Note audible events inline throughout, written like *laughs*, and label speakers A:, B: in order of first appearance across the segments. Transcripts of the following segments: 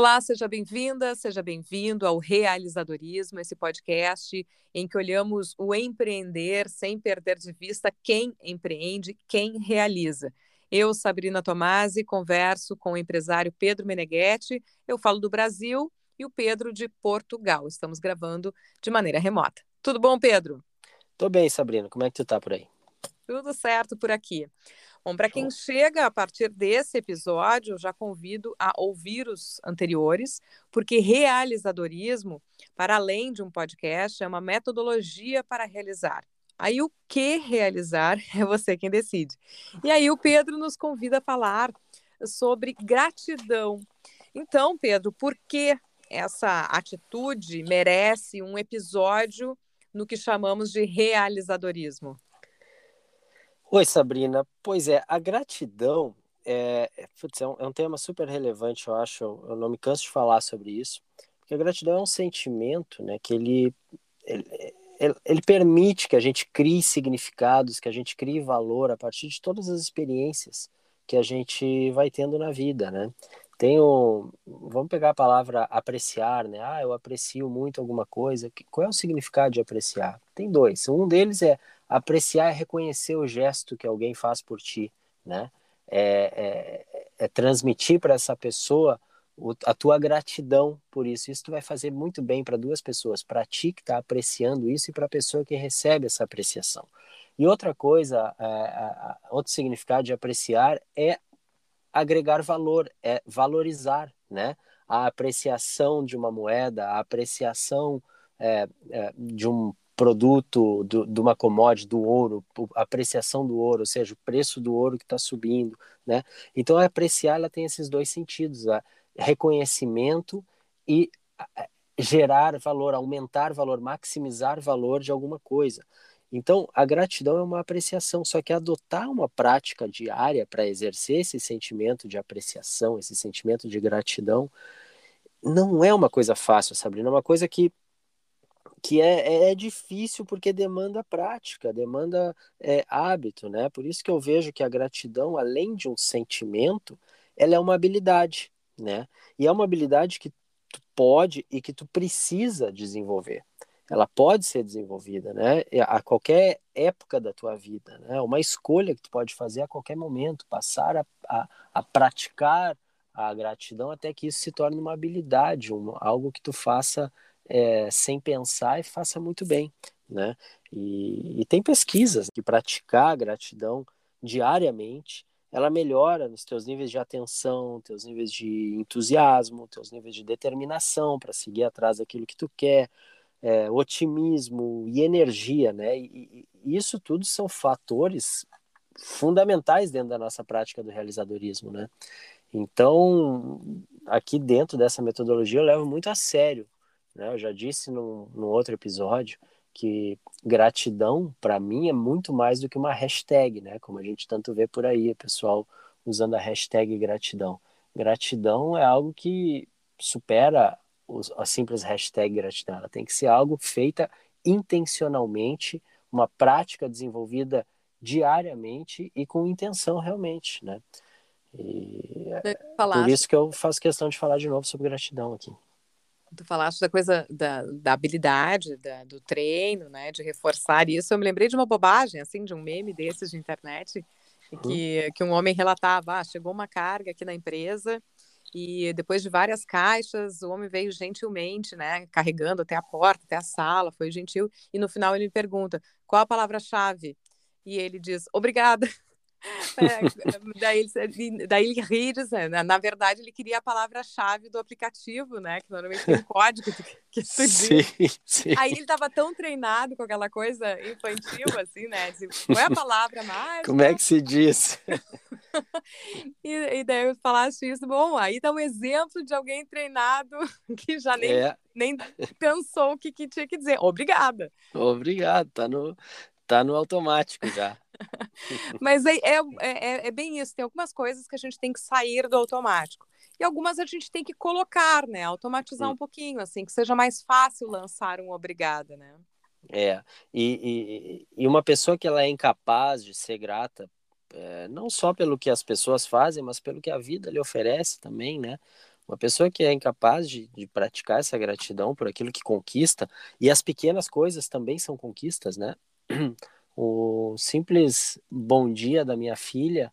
A: Olá, seja bem-vinda, seja bem-vindo ao Realizadorismo, esse podcast em que olhamos o empreender sem perder de vista quem empreende, quem realiza. Eu, Sabrina Tomasi, converso com o empresário Pedro Meneghetti, eu falo do Brasil e o Pedro de Portugal. Estamos gravando de maneira remota. Tudo bom, Pedro?
B: Tô bem, Sabrina. Como é que tu tá por aí?
A: Tudo certo por aqui. Bom, para quem chega a partir desse episódio, eu já convido a ouvir os anteriores, porque realizadorismo, para além de um podcast, é uma metodologia para realizar. Aí o que realizar *laughs* é você quem decide. E aí o Pedro nos convida a falar sobre gratidão. Então, Pedro, por que essa atitude merece um episódio no que chamamos de realizadorismo?
B: Oi, Sabrina. Pois é, a gratidão é, é, putz, é, um, é, um, tema super relevante, eu acho. Eu não me canso de falar sobre isso, porque a gratidão é um sentimento, né, que ele, ele, ele, ele permite que a gente crie significados, que a gente crie valor a partir de todas as experiências que a gente vai tendo na vida, né? Tem um, vamos pegar a palavra apreciar, né? Ah, eu aprecio muito alguma coisa. Qual é o significado de apreciar? Tem dois. Um deles é apreciar é reconhecer o gesto que alguém faz por ti, né? É, é, é transmitir para essa pessoa o, a tua gratidão por isso. Isso tu vai fazer muito bem para duas pessoas, para ti que está apreciando isso e para a pessoa que recebe essa apreciação. E outra coisa, é, outro significado de apreciar é agregar valor, é valorizar, né? A apreciação de uma moeda, a apreciação é, é, de um produto, do, de uma commodity, do ouro, a apreciação do ouro, ou seja, o preço do ouro que está subindo, né? Então, a apreciar, ela tem esses dois sentidos, a reconhecimento e gerar valor, aumentar valor, maximizar valor de alguma coisa. Então, a gratidão é uma apreciação, só que adotar uma prática diária para exercer esse sentimento de apreciação, esse sentimento de gratidão, não é uma coisa fácil, Sabrina, é uma coisa que que é, é, é difícil porque demanda prática, demanda é, hábito, né? Por isso que eu vejo que a gratidão, além de um sentimento, ela é uma habilidade, né? E é uma habilidade que tu pode e que tu precisa desenvolver. Ela pode ser desenvolvida, né? A qualquer época da tua vida, né? Uma escolha que tu pode fazer a qualquer momento, passar a, a, a praticar a gratidão até que isso se torne uma habilidade, um, algo que tu faça é, sem pensar e faça muito bem, né? E, e tem pesquisas que praticar gratidão diariamente ela melhora nos teus níveis de atenção, teus níveis de entusiasmo, teus níveis de determinação para seguir atrás daquilo que tu quer, é, otimismo e energia, né? E, e, isso tudo são fatores fundamentais dentro da nossa prática do realizadorismo, né? Então, aqui dentro dessa metodologia eu levo muito a sério né? Eu já disse no, no outro episódio que gratidão, para mim, é muito mais do que uma hashtag, né? Como a gente tanto vê por aí, pessoal usando a hashtag gratidão. Gratidão é algo que supera a simples hashtag gratidão. Ela tem que ser algo feita intencionalmente, uma prática desenvolvida diariamente e com intenção realmente, né? E é por isso que eu faço questão de falar de novo sobre gratidão aqui
A: tu falaste da coisa da, da habilidade, da, do treino, né, de reforçar isso, eu me lembrei de uma bobagem, assim, de um meme desses de internet, que, uhum. que um homem relatava, ah, chegou uma carga aqui na empresa e depois de várias caixas, o homem veio gentilmente, né, carregando até a porta, até a sala, foi gentil, e no final ele me pergunta, qual a palavra-chave? E ele diz, obrigada. É, daí, ele, daí ele ri dizendo, né, na verdade ele queria a palavra-chave do aplicativo, né? Que normalmente tem um código *laughs* que, que sim, sim. Aí ele estava tão treinado com aquela coisa infantil, assim, né? Qual é a palavra mais?
B: Como é que se diz? *laughs*
A: e, e daí eu falasse isso, bom, aí dá um exemplo de alguém treinado *laughs* que já nem, é. nem pensou o que, que tinha que dizer. Obrigada.
B: Obrigado, tá no, tá no automático já. *laughs*
A: Mas é, é, é, é, bem isso, tem algumas coisas que a gente tem que sair do automático. E algumas a gente tem que colocar, né? Automatizar hum. um pouquinho, assim, que seja mais fácil lançar um obrigada, né?
B: É, e, e, e uma pessoa que ela é incapaz de ser grata, é, não só pelo que as pessoas fazem, mas pelo que a vida lhe oferece também, né? Uma pessoa que é incapaz de, de, praticar essa gratidão por aquilo que conquista, e as pequenas coisas também são conquistas, né? O simples bom dia da minha filha,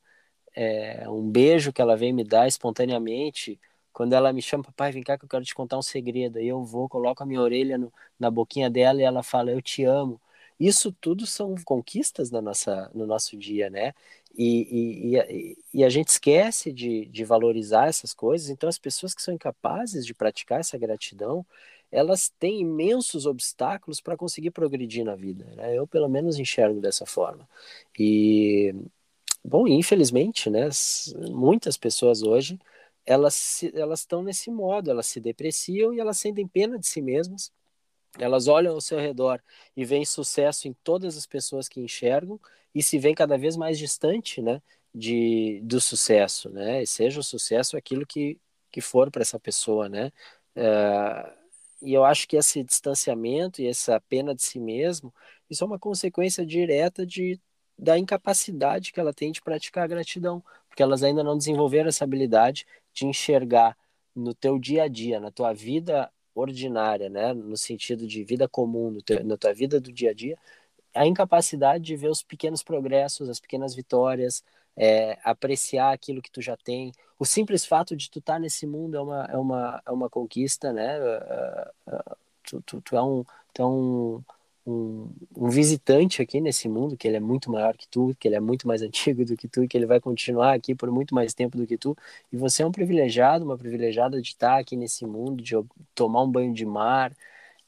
B: é, um beijo que ela vem me dar espontaneamente, quando ela me chama, papai, vem cá que eu quero te contar um segredo, aí eu vou, coloco a minha orelha no, na boquinha dela e ela fala, eu te amo. Isso tudo são conquistas na nossa, no nosso dia, né? E, e, e, a gente esquece de, de valorizar essas coisas. Então, as pessoas que são incapazes de praticar essa gratidão, elas têm imensos obstáculos para conseguir progredir na vida. Né? Eu, pelo menos, enxergo dessa forma. E, bom, infelizmente, né, muitas pessoas hoje elas elas estão nesse modo, elas se depreciam e elas sentem pena de si mesmas. Elas olham ao seu redor e veem sucesso em todas as pessoas que enxergam e se vê cada vez mais distante, né, de, do sucesso, né, e seja o sucesso aquilo que, que for para essa pessoa, né, é, e eu acho que esse distanciamento e essa pena de si mesmo, isso é uma consequência direta de, da incapacidade que ela tem de praticar a gratidão, porque elas ainda não desenvolveram essa habilidade de enxergar no teu dia a dia, na tua vida ordinária, né, no sentido de vida comum, teu, na tua vida do dia a dia, a incapacidade de ver os pequenos progressos, as pequenas vitórias, é, apreciar aquilo que tu já tem. O simples fato de tu estar tá nesse mundo é uma, é uma, é uma conquista, né? Uh, uh, tu, tu, tu, é, um, tu é um, um, um, visitante aqui nesse mundo, que ele é muito maior que tu, que ele é muito mais *laughs* antigo do que tu, que ele vai continuar aqui por muito mais tempo do que tu. E você é um privilegiado, uma privilegiada de estar aqui nesse mundo, de tomar um banho de mar.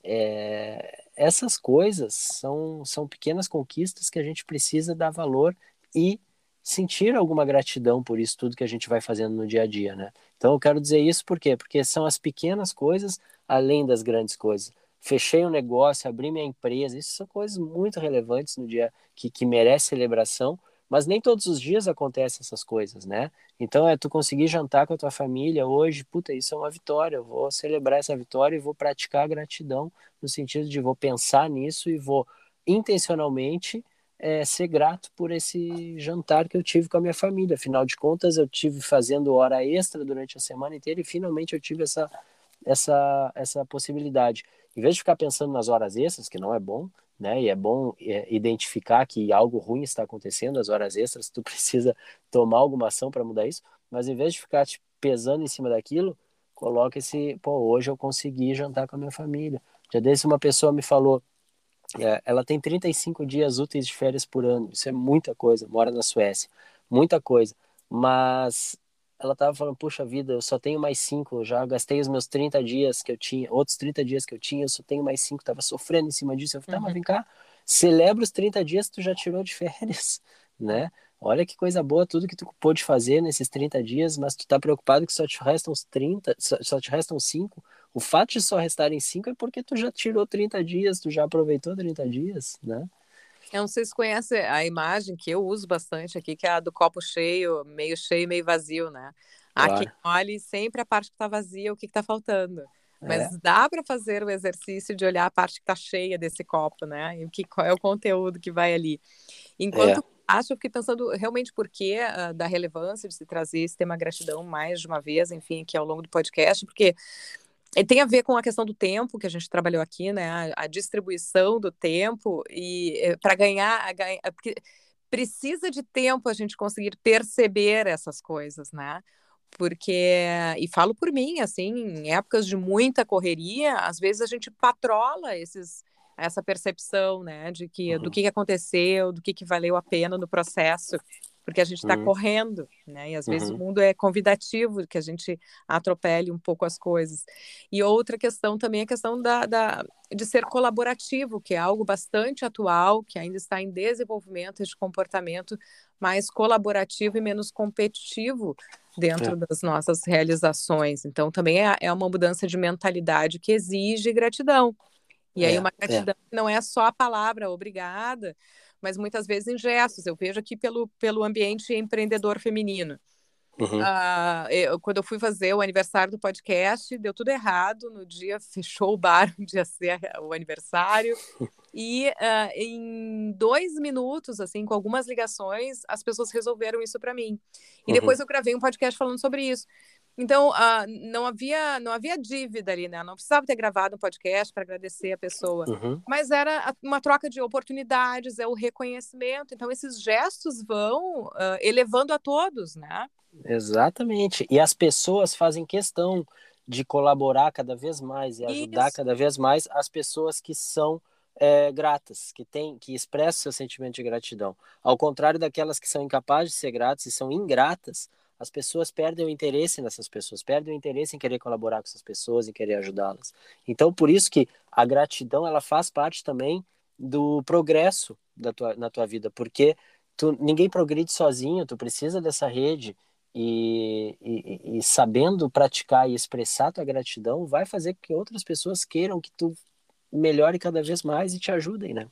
B: É, essas coisas são, são pequenas conquistas que a gente precisa dar valor e sentir alguma gratidão por isso tudo que a gente vai fazendo no dia a dia, né? Então eu quero dizer isso por quê? Porque são as pequenas coisas além das grandes coisas. Fechei um negócio, abri minha empresa, isso são coisas muito relevantes no dia que, que merece celebração, mas nem todos os dias acontecem essas coisas, né? Então é tu conseguir jantar com a tua família hoje, puta, isso é uma vitória. Eu vou celebrar essa vitória e vou praticar a gratidão no sentido de vou pensar nisso e vou intencionalmente é, ser grato por esse jantar que eu tive com a minha família. Afinal de contas, eu tive fazendo hora extra durante a semana inteira e finalmente eu tive essa essa essa possibilidade. Em vez de ficar pensando nas horas extras, que não é bom, né? E é bom é, identificar que algo ruim está acontecendo, as horas extras, tu *laughs* precisa tomar alguma ação para mudar isso, mas em vez de ficar te pesando em cima daquilo, coloca esse, pô, hoje eu consegui jantar com a minha família. Já desse uma pessoa me falou, é, ela tem 35 dias úteis de férias por ano, isso é muita coisa, mora na Suécia, muita coisa, mas ela tava falando, puxa vida, eu só tenho mais cinco, eu já gastei os meus 30 dias que eu tinha, outros 30 dias que eu tinha, eu só tenho mais cinco, tava sofrendo em cima disso. Eu falei, tá, mas uhum. vem cá, celebra os 30 dias que tu já tirou de férias, *laughs* né? Olha que coisa boa tudo que tu pôde fazer nesses 30 dias, mas tu tá preocupado que só te restam os 30, só, só te restam 5. O fato de só restarem 5 é porque tu já tirou 30 dias, tu já aproveitou 30 dias, né?
A: Eu não sei se conhece a imagem que eu uso bastante aqui, que é a do copo cheio, meio cheio, meio vazio, né? Claro. Aqui olhe sempre a parte que está vazia, o que está faltando. Mas é. dá para fazer o exercício de olhar a parte que está cheia desse copo, né? E o que, qual é o conteúdo que vai ali. Enquanto é. acho, eu fiquei pensando realmente por que uh, da relevância de se trazer esse tema gratidão mais de uma vez, enfim, aqui ao longo do podcast, porque e tem a ver com a questão do tempo que a gente trabalhou aqui, né? A, a distribuição do tempo e eh, para ganhar, a, ganhar, porque precisa de tempo a gente conseguir perceber essas coisas, né? Porque e falo por mim, assim, em épocas de muita correria, às vezes a gente patrola esses essa percepção, né, de que uhum. do que aconteceu, do que, que valeu a pena no processo porque a gente está uhum. correndo, né? E às vezes o uhum. mundo é convidativo que a gente atropele um pouco as coisas. E outra questão também é a questão da, da, de ser colaborativo, que é algo bastante atual, que ainda está em desenvolvimento de comportamento mais colaborativo e menos competitivo dentro é. das nossas realizações. Então, também é, é uma mudança de mentalidade que exige gratidão. E aí, é, uma é. gratidão não é só a palavra obrigada, mas muitas vezes em gestos. Eu vejo aqui pelo, pelo ambiente empreendedor feminino. Uhum. Uh, eu, quando eu fui fazer o aniversário do podcast, deu tudo errado. No dia *laughs* fechou o bar, *laughs* onde ia ser o aniversário. E uh, em dois minutos, assim, com algumas ligações, as pessoas resolveram isso para mim. E uhum. depois eu gravei um podcast falando sobre isso. Então, uh, não havia não havia dívida ali, né? Não precisava ter gravado um podcast para agradecer a pessoa,
B: uhum.
A: mas era uma troca de oportunidades, é o reconhecimento. Então, esses gestos vão uh, elevando a todos, né?
B: Exatamente. E as pessoas fazem questão de colaborar cada vez mais e ajudar Isso. cada vez mais as pessoas que são é, gratas, que tem, que expressam seu sentimento de gratidão. Ao contrário daquelas que são incapazes de ser gratas e são ingratas, as pessoas perdem o interesse nessas pessoas, perdem o interesse em querer colaborar com essas pessoas, em querer ajudá-las. Então, por isso que a gratidão ela faz parte também do progresso da tua, na tua vida, porque tu, ninguém progride sozinho, tu precisa dessa rede e, e, e sabendo praticar e expressar tua gratidão vai fazer com que outras pessoas queiram que tu melhore cada vez mais e te ajudem, né?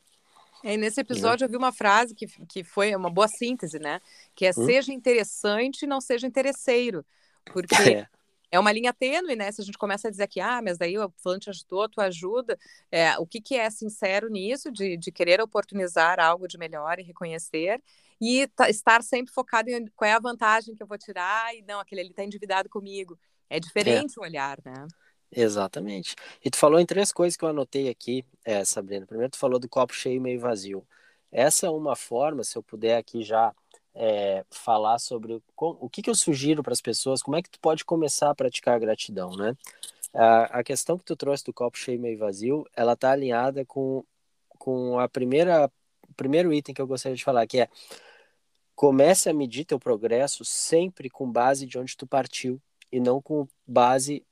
A: É, nesse episódio eu vi uma frase que, que foi uma boa síntese, né? Que é hum? seja interessante e não seja interesseiro. Porque *laughs* é. é. uma linha tênue, né? Se a gente começa a dizer que, ah, mas daí o fulano te ajudou, tu ajuda. É, o que, que é sincero nisso, de, de querer oportunizar algo de melhor e reconhecer, e estar sempre focado em qual é a vantagem que eu vou tirar, e não, aquele ali está endividado comigo. É, é. diferente é. o olhar, né?
B: Exatamente. E tu falou em três coisas que eu anotei aqui, é, Sabrina. Primeiro, tu falou do copo cheio e meio vazio. Essa é uma forma, se eu puder aqui já é, falar sobre o, o que, que eu sugiro para as pessoas, como é que tu pode começar a praticar a gratidão, né? A, a questão que tu trouxe do copo cheio e meio vazio, ela está alinhada com, com a primeira, primeiro item que eu gostaria de falar, que é comece a medir teu progresso sempre com base de onde tu partiu e não com base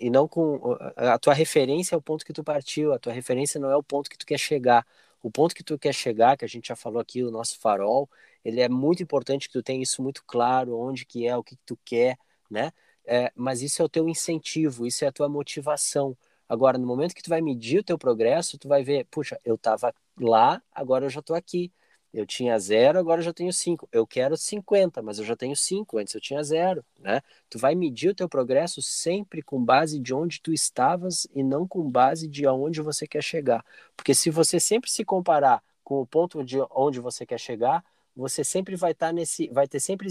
B: e não com a tua referência é o ponto que tu partiu, a tua referência não é o ponto que tu quer chegar. O ponto que tu quer chegar, que a gente já falou aqui, o nosso farol, ele é muito importante que tu tenha isso muito claro, onde que é, o que, que tu quer, né? É, mas isso é o teu incentivo, isso é a tua motivação. Agora, no momento que tu vai medir o teu progresso, tu vai ver, puxa, eu estava lá, agora eu já estou aqui. Eu tinha zero, agora eu já tenho cinco. Eu quero 50, mas eu já tenho cinco. Antes eu tinha zero, né? Tu vai medir o teu progresso sempre com base de onde tu estavas e não com base de aonde você quer chegar. Porque se você sempre se comparar com o ponto de onde você quer chegar, você sempre vai estar tá nesse, vai ter sempre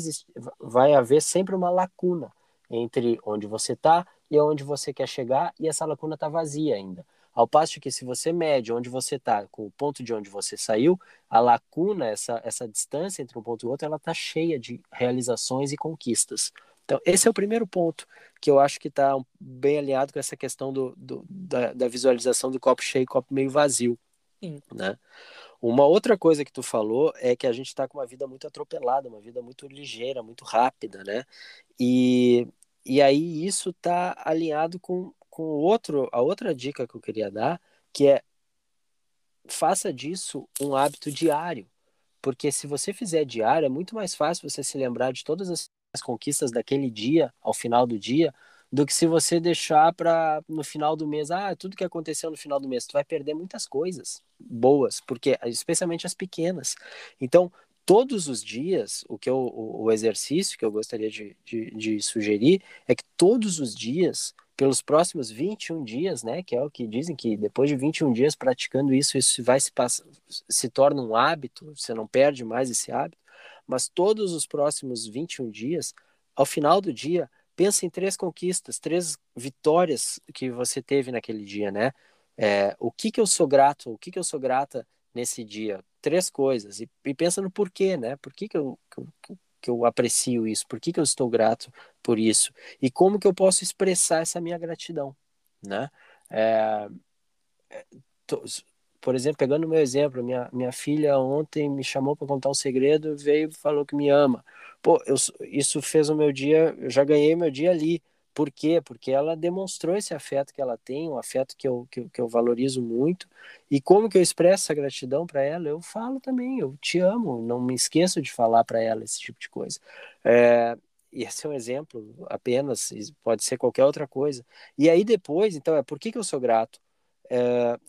B: vai haver sempre uma lacuna entre onde você está e onde você quer chegar e essa lacuna está vazia ainda. Ao passo que se você mede onde você está com o ponto de onde você saiu, a lacuna, essa, essa distância entre um ponto e outro, ela está cheia de realizações e conquistas. Então, esse é o primeiro ponto que eu acho que está bem alinhado com essa questão do, do da, da, visualização do copo cheio e copo meio vazio. Sim. Né? Uma outra coisa que tu falou é que a gente está com uma vida muito atropelada, uma vida muito ligeira, muito rápida, né? E, e aí isso está alinhado com, com outro, a outra dica que eu queria dar, que é faça disso um hábito diário. Porque se você fizer diário, é muito mais fácil você se lembrar de todas as conquistas daquele dia, ao final do dia, do que se você deixar para no final do mês, ah, tudo que aconteceu no final do mês, tu vai perder muitas coisas boas, porque especialmente as pequenas. Então, todos os dias, o que eu, o, o exercício que eu gostaria de, de, de sugerir é que todos os dias pelos próximos 21 dias, né, que é o que dizem que depois de 21 dias praticando isso, isso vai se passar, se torna um hábito, você não perde mais esse hábito, mas todos os próximos 21 dias, ao final do dia, pensa em três conquistas, três vitórias que você teve naquele dia, né? É, o que que eu sou grato, o que que eu sou grata nesse dia? Três coisas, e, e pensa no porquê, né? Por que que eu, que eu que eu aprecio isso? Por que, que eu estou grato por isso? E como que eu posso expressar essa minha gratidão, né? É, é tô, por exemplo, pegando o meu exemplo, minha, minha filha ontem me chamou para contar um segredo, veio e falou que me ama. Pô, eu, isso fez o meu dia, eu já ganhei meu dia ali. Por quê? Porque ela demonstrou esse afeto que ela tem, um afeto que eu, que, que eu valorizo muito. E como que eu expresso essa gratidão para ela? Eu falo também, eu te amo, não me esqueço de falar para ela esse tipo de coisa. É, e esse é um exemplo apenas, pode ser qualquer outra coisa. E aí depois, então, é por que, que eu sou grato? É,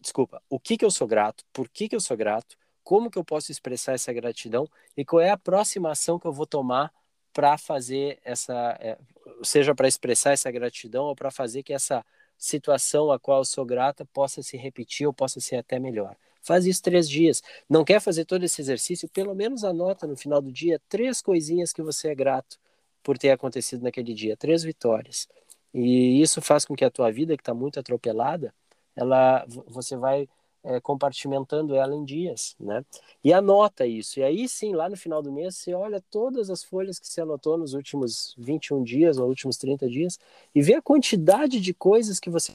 B: desculpa, o que, que eu sou grato? Por que, que eu sou grato? Como que eu posso expressar essa gratidão? E qual é a próxima ação que eu vou tomar para fazer essa, é, seja para expressar essa gratidão ou para fazer que essa situação a qual eu sou grata possa se repetir ou possa ser até melhor. Faz isso três dias. Não quer fazer todo esse exercício? Pelo menos anota no final do dia três coisinhas que você é grato por ter acontecido naquele dia? Três vitórias. E isso faz com que a tua vida, que está muito atropelada, ela, você vai é, compartimentando ela em dias, né? E anota isso. E aí sim, lá no final do mês, você olha todas as folhas que você anotou nos últimos 21 dias ou últimos 30 dias e vê a quantidade de coisas que você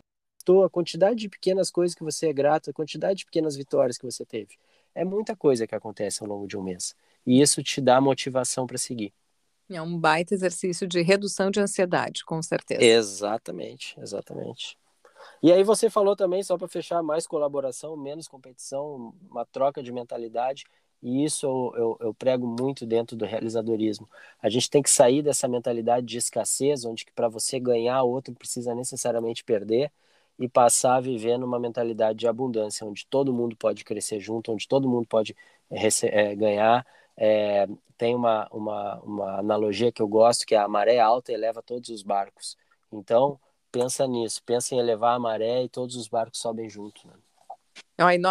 B: a quantidade de pequenas coisas que você é grato, a quantidade de pequenas vitórias que você teve. É muita coisa que acontece ao longo de um mês. E isso te dá motivação para seguir.
A: É um baita exercício de redução de ansiedade, com certeza.
B: Exatamente, exatamente. E aí você falou também, só para fechar, mais colaboração, menos competição, uma troca de mentalidade. E isso eu, eu, eu, prego muito dentro do realizadorismo. A gente tem que sair dessa mentalidade de escassez, onde para você ganhar, outro precisa necessariamente perder e passar a viver numa mentalidade de abundância, onde todo mundo pode crescer junto, onde todo mundo pode é, ganhar. É, tem uma, uma, uma analogia que eu gosto, que é a maré alta eleva todos os barcos. Então, pensa nisso, pensa em elevar a maré e todos os barcos sobem junto. Né?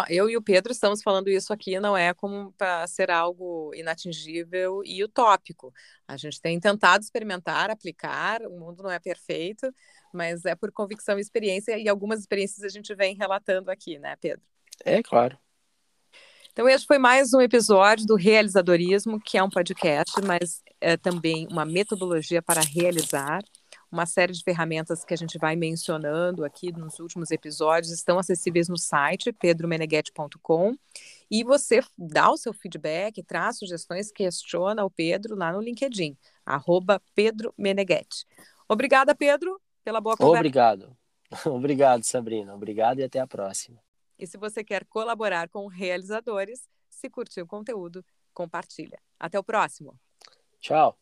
A: Eu e o Pedro estamos falando isso aqui, não é como para ser algo inatingível e utópico. A gente tem tentado experimentar, aplicar, o mundo não é perfeito, mas é por convicção e experiência, e algumas experiências a gente vem relatando aqui, né, Pedro?
B: É, claro.
A: Então, esse foi mais um episódio do Realizadorismo, que é um podcast, mas é também uma metodologia para realizar. Uma série de ferramentas que a gente vai mencionando aqui nos últimos episódios estão acessíveis no site pedromeneghetti.com e você dá o seu feedback, traz sugestões, questiona o Pedro lá no LinkedIn, arroba Pedro Meneghetti. Obrigada, Pedro pela boa conversa.
B: Obrigado. *laughs* Obrigado, Sabrina. Obrigado e até a próxima.
A: E se você quer colaborar com realizadores, se curtiu o conteúdo, compartilha. Até o próximo.
B: Tchau.